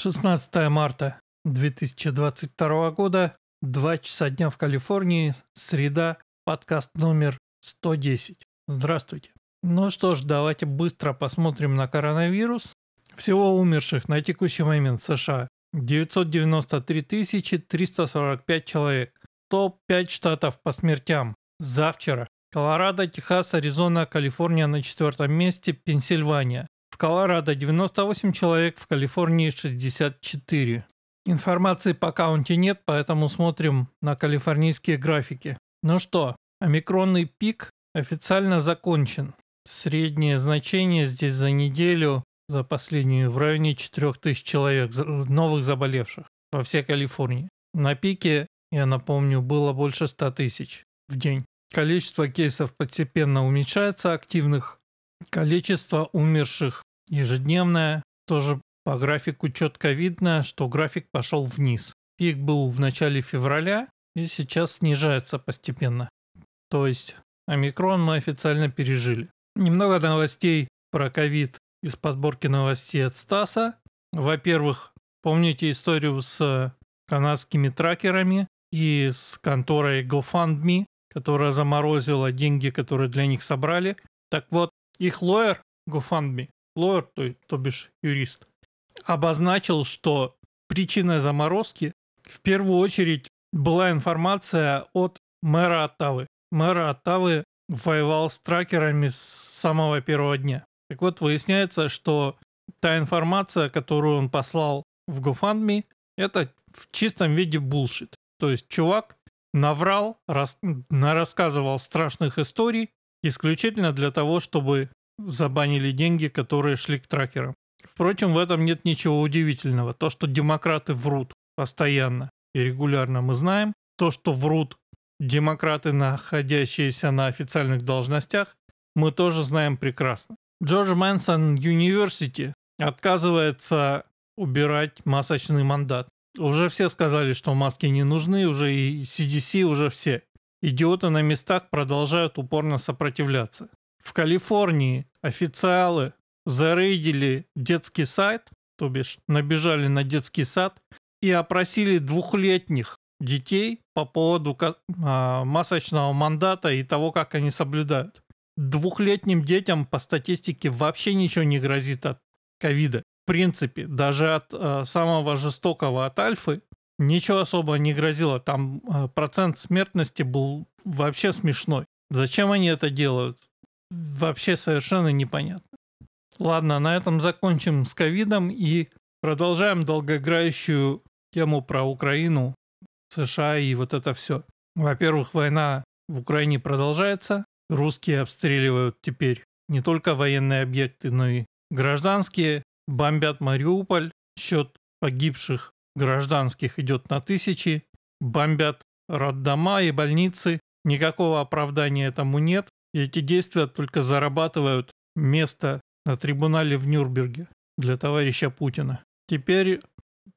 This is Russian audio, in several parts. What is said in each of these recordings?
16 марта 2022 года, 2 часа дня в Калифорнии, среда, подкаст номер 110. Здравствуйте. Ну что ж, давайте быстро посмотрим на коронавирус. Всего умерших на текущий момент в США 993 345 человек. Топ-5 штатов по смертям. Завчера. Колорадо, Техас, Аризона, Калифорния на четвертом месте, Пенсильвания. Колорадо 98 человек, в Калифорнии 64. Информации по каунте нет, поэтому смотрим на калифорнийские графики. Ну что, омикронный пик официально закончен. Среднее значение здесь за неделю, за последнюю, в районе 4000 человек новых заболевших во всей Калифорнии. На пике, я напомню, было больше 100 тысяч в день. Количество кейсов постепенно уменьшается активных. Количество умерших ежедневное. Тоже по графику четко видно, что график пошел вниз. Пик был в начале февраля и сейчас снижается постепенно. То есть омикрон мы официально пережили. Немного новостей про ковид из подборки новостей от Стаса. Во-первых, помните историю с канадскими тракерами и с конторой GoFundMe, которая заморозила деньги, которые для них собрали. Так вот, их лоер GoFundMe лоер, то, то бишь юрист, обозначил, что причиной заморозки в первую очередь была информация от мэра Оттавы. Мэр Оттавы воевал с тракерами с самого первого дня. Так вот, выясняется, что та информация, которую он послал в GoFundMe, это в чистом виде булшит. То есть чувак наврал, рас, рассказывал страшных историй исключительно для того, чтобы забанили деньги, которые шли к тракерам. Впрочем, в этом нет ничего удивительного. То, что демократы врут постоянно и регулярно мы знаем. То, что врут демократы, находящиеся на официальных должностях, мы тоже знаем прекрасно. Джордж Мэнсон Юниверсити отказывается убирать масочный мандат. Уже все сказали, что маски не нужны, уже и CDC, уже все. Идиоты на местах продолжают упорно сопротивляться. В Калифорнии официалы зарейдили детский сайт, то бишь набежали на детский сад и опросили двухлетних детей по поводу а, масочного мандата и того, как они соблюдают. Двухлетним детям по статистике вообще ничего не грозит от ковида. В принципе, даже от э, самого жестокого, от альфы, ничего особо не грозило. Там э, процент смертности был вообще смешной. Зачем они это делают? Вообще совершенно непонятно. Ладно, на этом закончим с ковидом и продолжаем долгоиграющую тему про Украину, США и вот это все. Во-первых, война в Украине продолжается. Русские обстреливают теперь не только военные объекты, но и гражданские. Бомбят Мариуполь. Счет погибших гражданских идет на тысячи. Бомбят роддома и больницы. Никакого оправдания этому нет. И эти действия только зарабатывают место на трибунале в Нюрнберге для товарища Путина. Теперь,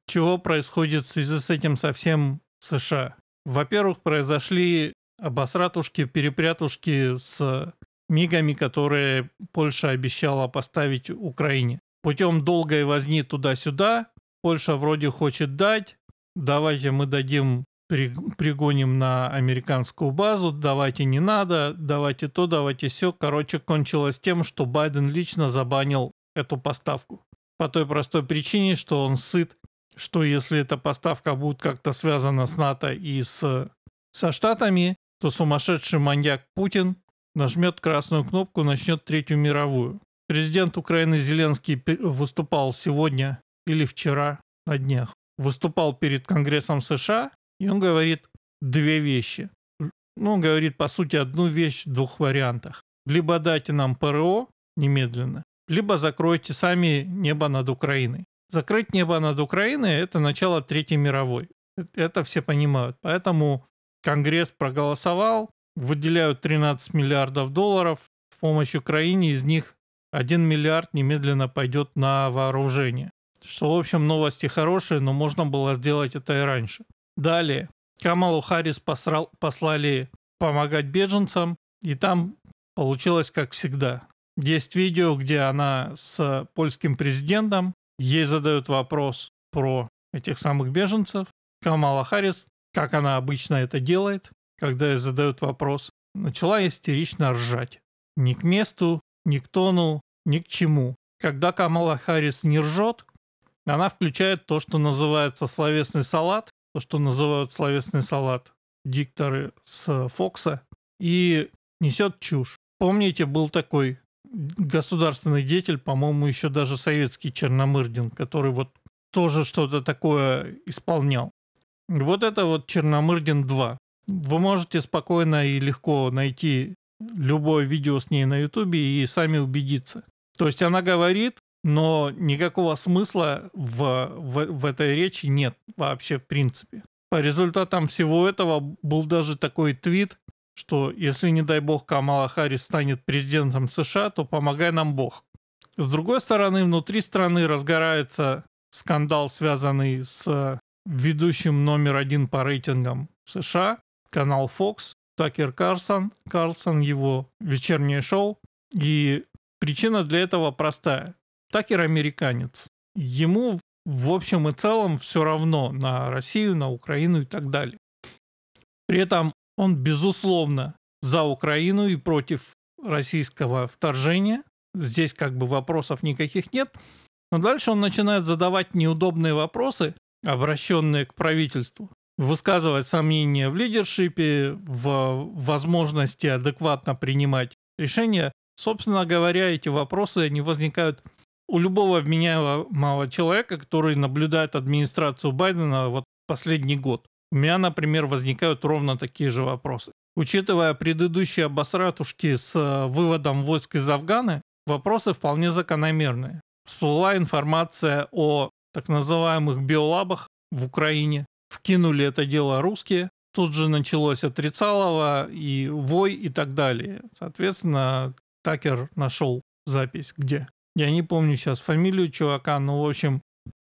чего происходит в связи с этим совсем США? Во-первых, произошли обосратушки, перепрятушки с мигами, которые Польша обещала поставить Украине. Путем долгой возни туда-сюда Польша вроде хочет дать, давайте мы дадим пригоним на американскую базу, давайте не надо, давайте то, давайте все. Короче, кончилось тем, что Байден лично забанил эту поставку. По той простой причине, что он сыт, что если эта поставка будет как-то связана с НАТО и с, со Штатами, то сумасшедший маньяк Путин нажмет красную кнопку, начнет Третью мировую. Президент Украины Зеленский выступал сегодня или вчера на днях. Выступал перед Конгрессом США и он говорит две вещи. Ну, он говорит, по сути, одну вещь в двух вариантах. Либо дайте нам ПРО немедленно, либо закройте сами небо над Украиной. Закрыть небо над Украиной – это начало Третьей мировой. Это все понимают. Поэтому Конгресс проголосовал, выделяют 13 миллиардов долларов в помощь Украине, из них 1 миллиард немедленно пойдет на вооружение. Что, в общем, новости хорошие, но можно было сделать это и раньше. Далее. Камалу Харрис посрал, послали помогать беженцам, и там получилось как всегда. Есть видео, где она с польским президентом, ей задают вопрос, про этих самых беженцев. Камала Харрис, как она обычно это делает, когда ей задают вопрос, начала истерично ржать. Ни к месту, ни к тону, ни к чему. Когда Камала Харрис не ржет, она включает то, что называется словесный салат, то, что называют словесный салат дикторы с Фокса, и несет чушь. Помните, был такой государственный деятель, по-моему, еще даже советский Черномырдин, который вот тоже что-то такое исполнял. Вот это вот Черномырдин 2. Вы можете спокойно и легко найти любое видео с ней на ютубе и сами убедиться. То есть она говорит, но никакого смысла в, в, в этой речи нет вообще в принципе. По результатам всего этого был даже такой твит, что если, не дай бог, Камала Харрис станет президентом США, то помогай нам Бог. С другой стороны, внутри страны разгорается скандал, связанный с ведущим номер один по рейтингам США, канал Fox, Такер Карлсон, Карлсон его вечернее шоу. И причина для этого простая. Такер американец. Ему в общем и целом все равно на Россию, на Украину и так далее. При этом он, безусловно, за Украину и против российского вторжения. Здесь как бы вопросов никаких нет. Но дальше он начинает задавать неудобные вопросы, обращенные к правительству, высказывать сомнения в лидершипе, в возможности адекватно принимать решения. Собственно говоря, эти вопросы они возникают у любого вменяемого человека, который наблюдает администрацию Байдена вот последний год. У меня, например, возникают ровно такие же вопросы. Учитывая предыдущие обосратушки с э, выводом войск из Афгана, вопросы вполне закономерные. Всплыла информация о так называемых биолабах в Украине. Вкинули это дело русские. Тут же началось отрицалово и вой и так далее. Соответственно, Такер нашел запись где. Я не помню сейчас фамилию чувака, но, в общем,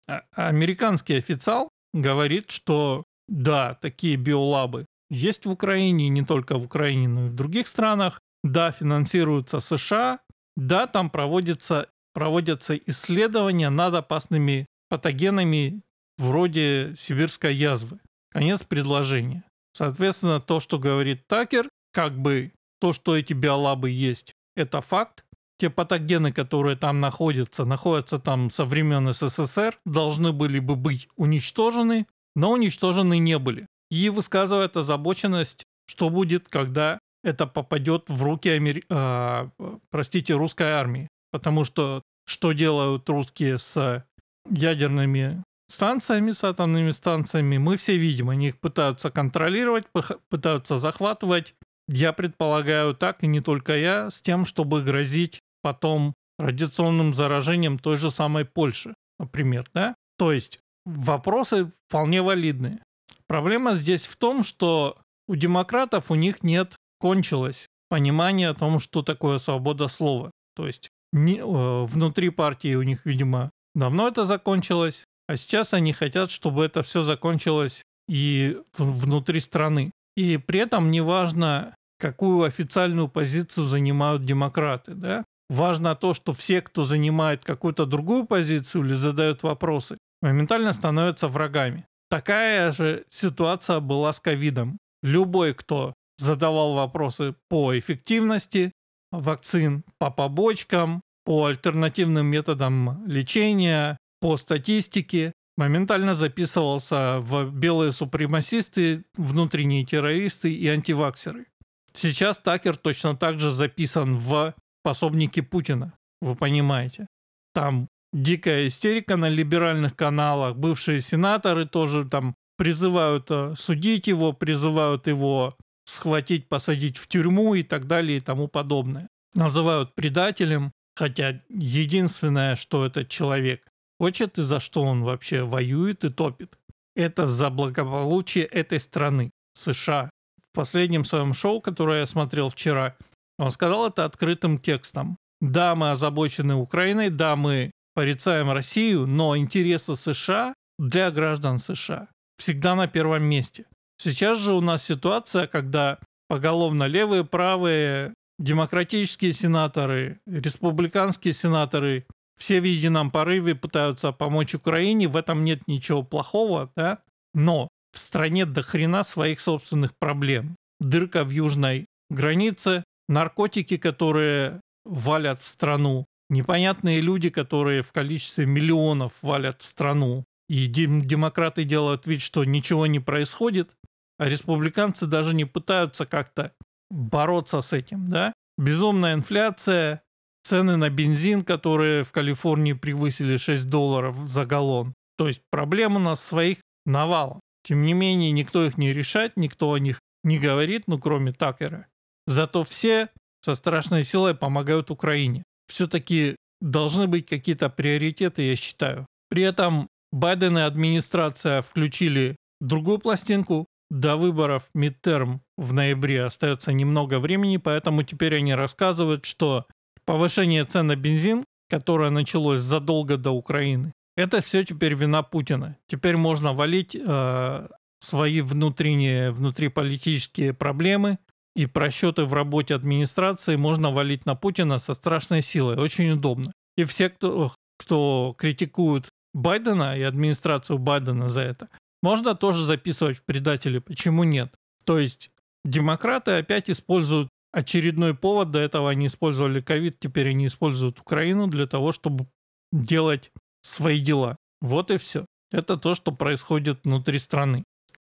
а, американский официал говорит, что да, такие биолабы есть в Украине, не только в Украине, но и в других странах. Да, финансируются США. Да, там проводятся, проводятся исследования над опасными патогенами вроде сибирской язвы. Конец предложения. Соответственно, то, что говорит Такер, как бы то, что эти биолабы есть, это факт. Те патогены, которые там находятся, находятся там со времен СССР, должны были бы быть уничтожены, но уничтожены не были. И высказывает озабоченность, что будет, когда это попадет в руки Амери... а, простите, русской армии. Потому что что делают русские с ядерными станциями, с атомными станциями, мы все видим. Они их пытаются контролировать, пытаются захватывать. Я предполагаю так, и не только я, с тем, чтобы грозить потом радиационным заражением той же самой Польши, например, да? То есть вопросы вполне валидные. Проблема здесь в том, что у демократов у них нет, кончилось понимание о том, что такое свобода слова. То есть не, э, внутри партии у них, видимо, давно это закончилось, а сейчас они хотят, чтобы это все закончилось и внутри страны. И при этом неважно, какую официальную позицию занимают демократы. Да? Важно то, что все, кто занимает какую-то другую позицию или задают вопросы, моментально становятся врагами. Такая же ситуация была с ковидом. Любой, кто задавал вопросы по эффективности вакцин, по побочкам, по альтернативным методам лечения, по статистике, моментально записывался в белые супремасисты, внутренние террористы и антиваксеры. Сейчас Такер точно так же записан в пособники Путина, вы понимаете. Там дикая истерика на либеральных каналах, бывшие сенаторы тоже там призывают э, судить его, призывают его схватить, посадить в тюрьму и так далее и тому подобное. Называют предателем, хотя единственное, что этот человек хочет и за что он вообще воюет и топит, это за благополучие этой страны, США. В последнем своем шоу, которое я смотрел вчера, он сказал это открытым текстом. Да, мы озабочены Украиной, да, мы порицаем Россию, но интересы США для граждан США всегда на первом месте. Сейчас же у нас ситуация, когда поголовно левые, правые, демократические сенаторы, республиканские сенаторы все в едином порыве пытаются помочь Украине, в этом нет ничего плохого, да, но в стране до хрена своих собственных проблем. Дырка в южной границе, наркотики, которые валят в страну, непонятные люди, которые в количестве миллионов валят в страну, и демократы делают вид, что ничего не происходит, а республиканцы даже не пытаются как-то бороться с этим, да? Безумная инфляция, цены на бензин, которые в Калифорнии превысили 6 долларов за галлон. То есть проблем у нас своих навалом. Тем не менее, никто их не решает, никто о них не говорит, ну кроме Такера. Зато все со страшной силой помогают Украине. Все-таки должны быть какие-то приоритеты, я считаю. При этом Байден и администрация включили другую пластинку. До выборов midterm в ноябре остается немного времени, поэтому теперь они рассказывают, что повышение цен на бензин, которое началось задолго до Украины, это все теперь вина Путина. Теперь можно валить э, свои внутренние, внутриполитические проблемы и просчеты в работе администрации можно валить на Путина со страшной силой. Очень удобно. И все, кто, кто критикует Байдена и администрацию Байдена за это. Можно тоже записывать в предатели, почему нет. То есть демократы опять используют очередной повод, до этого они использовали ковид, теперь они используют Украину для того, чтобы делать свои дела. Вот и все. Это то, что происходит внутри страны.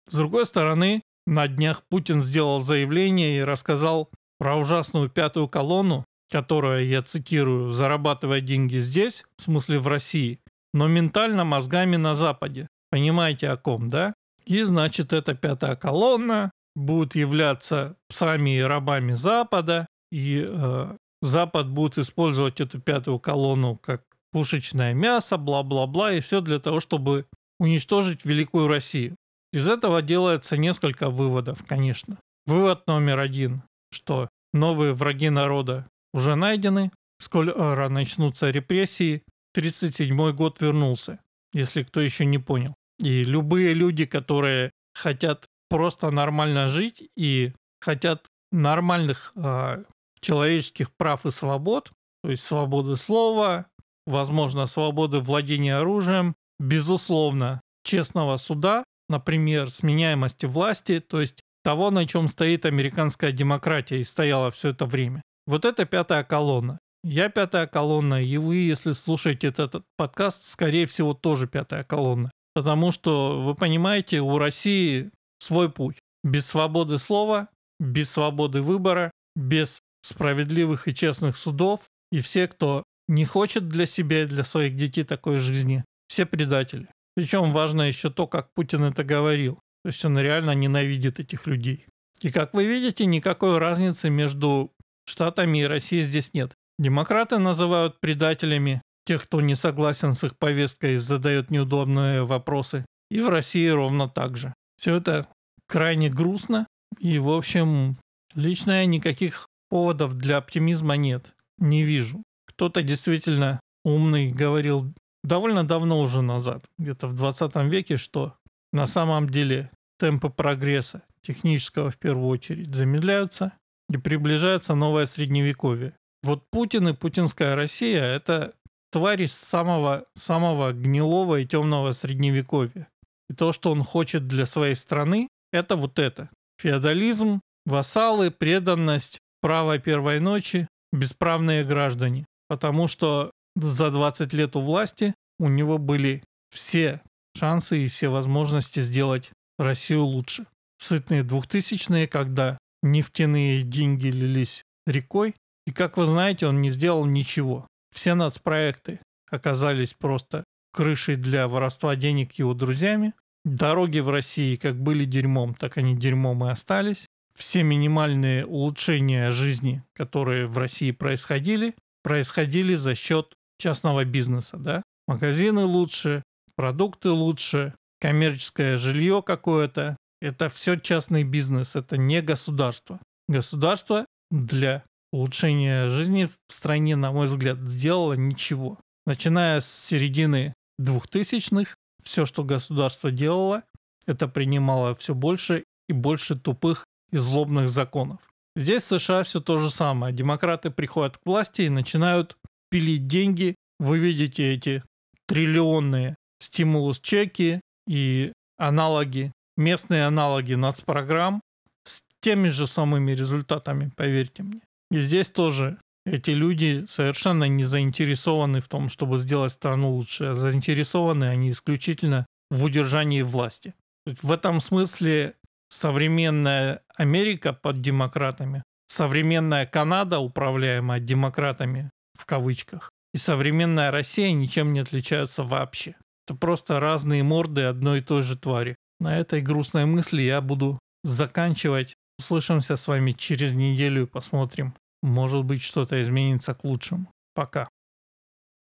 С другой стороны, на днях Путин сделал заявление и рассказал про ужасную пятую колонну, которая, я цитирую, зарабатывает деньги здесь, в смысле в России, но ментально мозгами на Западе. Понимаете о ком, да? И значит, эта пятая колонна будет являться псами и рабами Запада, и э, Запад будет использовать эту пятую колонну как пушечное мясо, бла-бла-бла, и все для того, чтобы уничтожить Великую Россию. Из этого делается несколько выводов, конечно. Вывод номер один, что новые враги народа уже найдены, скоро начнутся репрессии, 1937 год вернулся, если кто еще не понял. И любые люди, которые хотят просто нормально жить и хотят нормальных э, человеческих прав и свобод, то есть свободы слова, возможно, свободы владения оружием, безусловно, честного суда, например, сменяемости власти, то есть того, на чем стоит американская демократия и стояла все это время. Вот это пятая колонна. Я пятая колонна, и вы, если слушаете этот подкаст, скорее всего, тоже пятая колонна. Потому что, вы понимаете, у России свой путь. Без свободы слова, без свободы выбора, без справедливых и честных судов. И все, кто не хочет для себя и для своих детей такой жизни, все предатели. Причем важно еще то, как Путин это говорил. То есть он реально ненавидит этих людей. И как вы видите, никакой разницы между Штатами и Россией здесь нет. Демократы называют предателями тех, кто не согласен с их повесткой и задает неудобные вопросы. И в России ровно так же. Все это крайне грустно. И, в общем, лично я никаких поводов для оптимизма нет. Не вижу. Кто-то действительно умный говорил довольно давно уже назад, где-то в 20 веке, что на самом деле темпы прогресса, технического в первую очередь, замедляются и приближается новое средневековье. Вот Путин и путинская Россия – это твари самого, самого гнилого и темного средневековья. И то, что он хочет для своей страны, это вот это. Феодализм, вассалы, преданность, право первой ночи, бесправные граждане. Потому что за 20 лет у власти у него были все шансы и все возможности сделать Россию лучше. В сытные двухтысячные, когда нефтяные деньги лились рекой, и, как вы знаете, он не сделал ничего. Все нацпроекты оказались просто крышей для воровства денег его друзьями. Дороги в России как были дерьмом, так они дерьмом и остались. Все минимальные улучшения жизни, которые в России происходили, происходили за счет частного бизнеса. Да? Магазины лучше, продукты лучше, коммерческое жилье какое-то. Это все частный бизнес, это не государство. Государство для улучшения жизни в стране, на мой взгляд, сделало ничего. Начиная с середины 2000-х, все, что государство делало, это принимало все больше и больше тупых и злобных законов. Здесь в США все то же самое. Демократы приходят к власти и начинают пилить деньги вы видите эти триллионные стимулус-чеки и аналоги, местные аналоги нацпрограмм с теми же самыми результатами, поверьте мне. И здесь тоже эти люди совершенно не заинтересованы в том, чтобы сделать страну лучше, а заинтересованы они исключительно в удержании власти. В этом смысле современная Америка под демократами, современная Канада, управляемая демократами в кавычках, и современная Россия ничем не отличаются вообще. Это просто разные морды одной и той же твари. На этой грустной мысли я буду заканчивать. Услышимся с вами через неделю и посмотрим. Может быть что-то изменится к лучшему. Пока.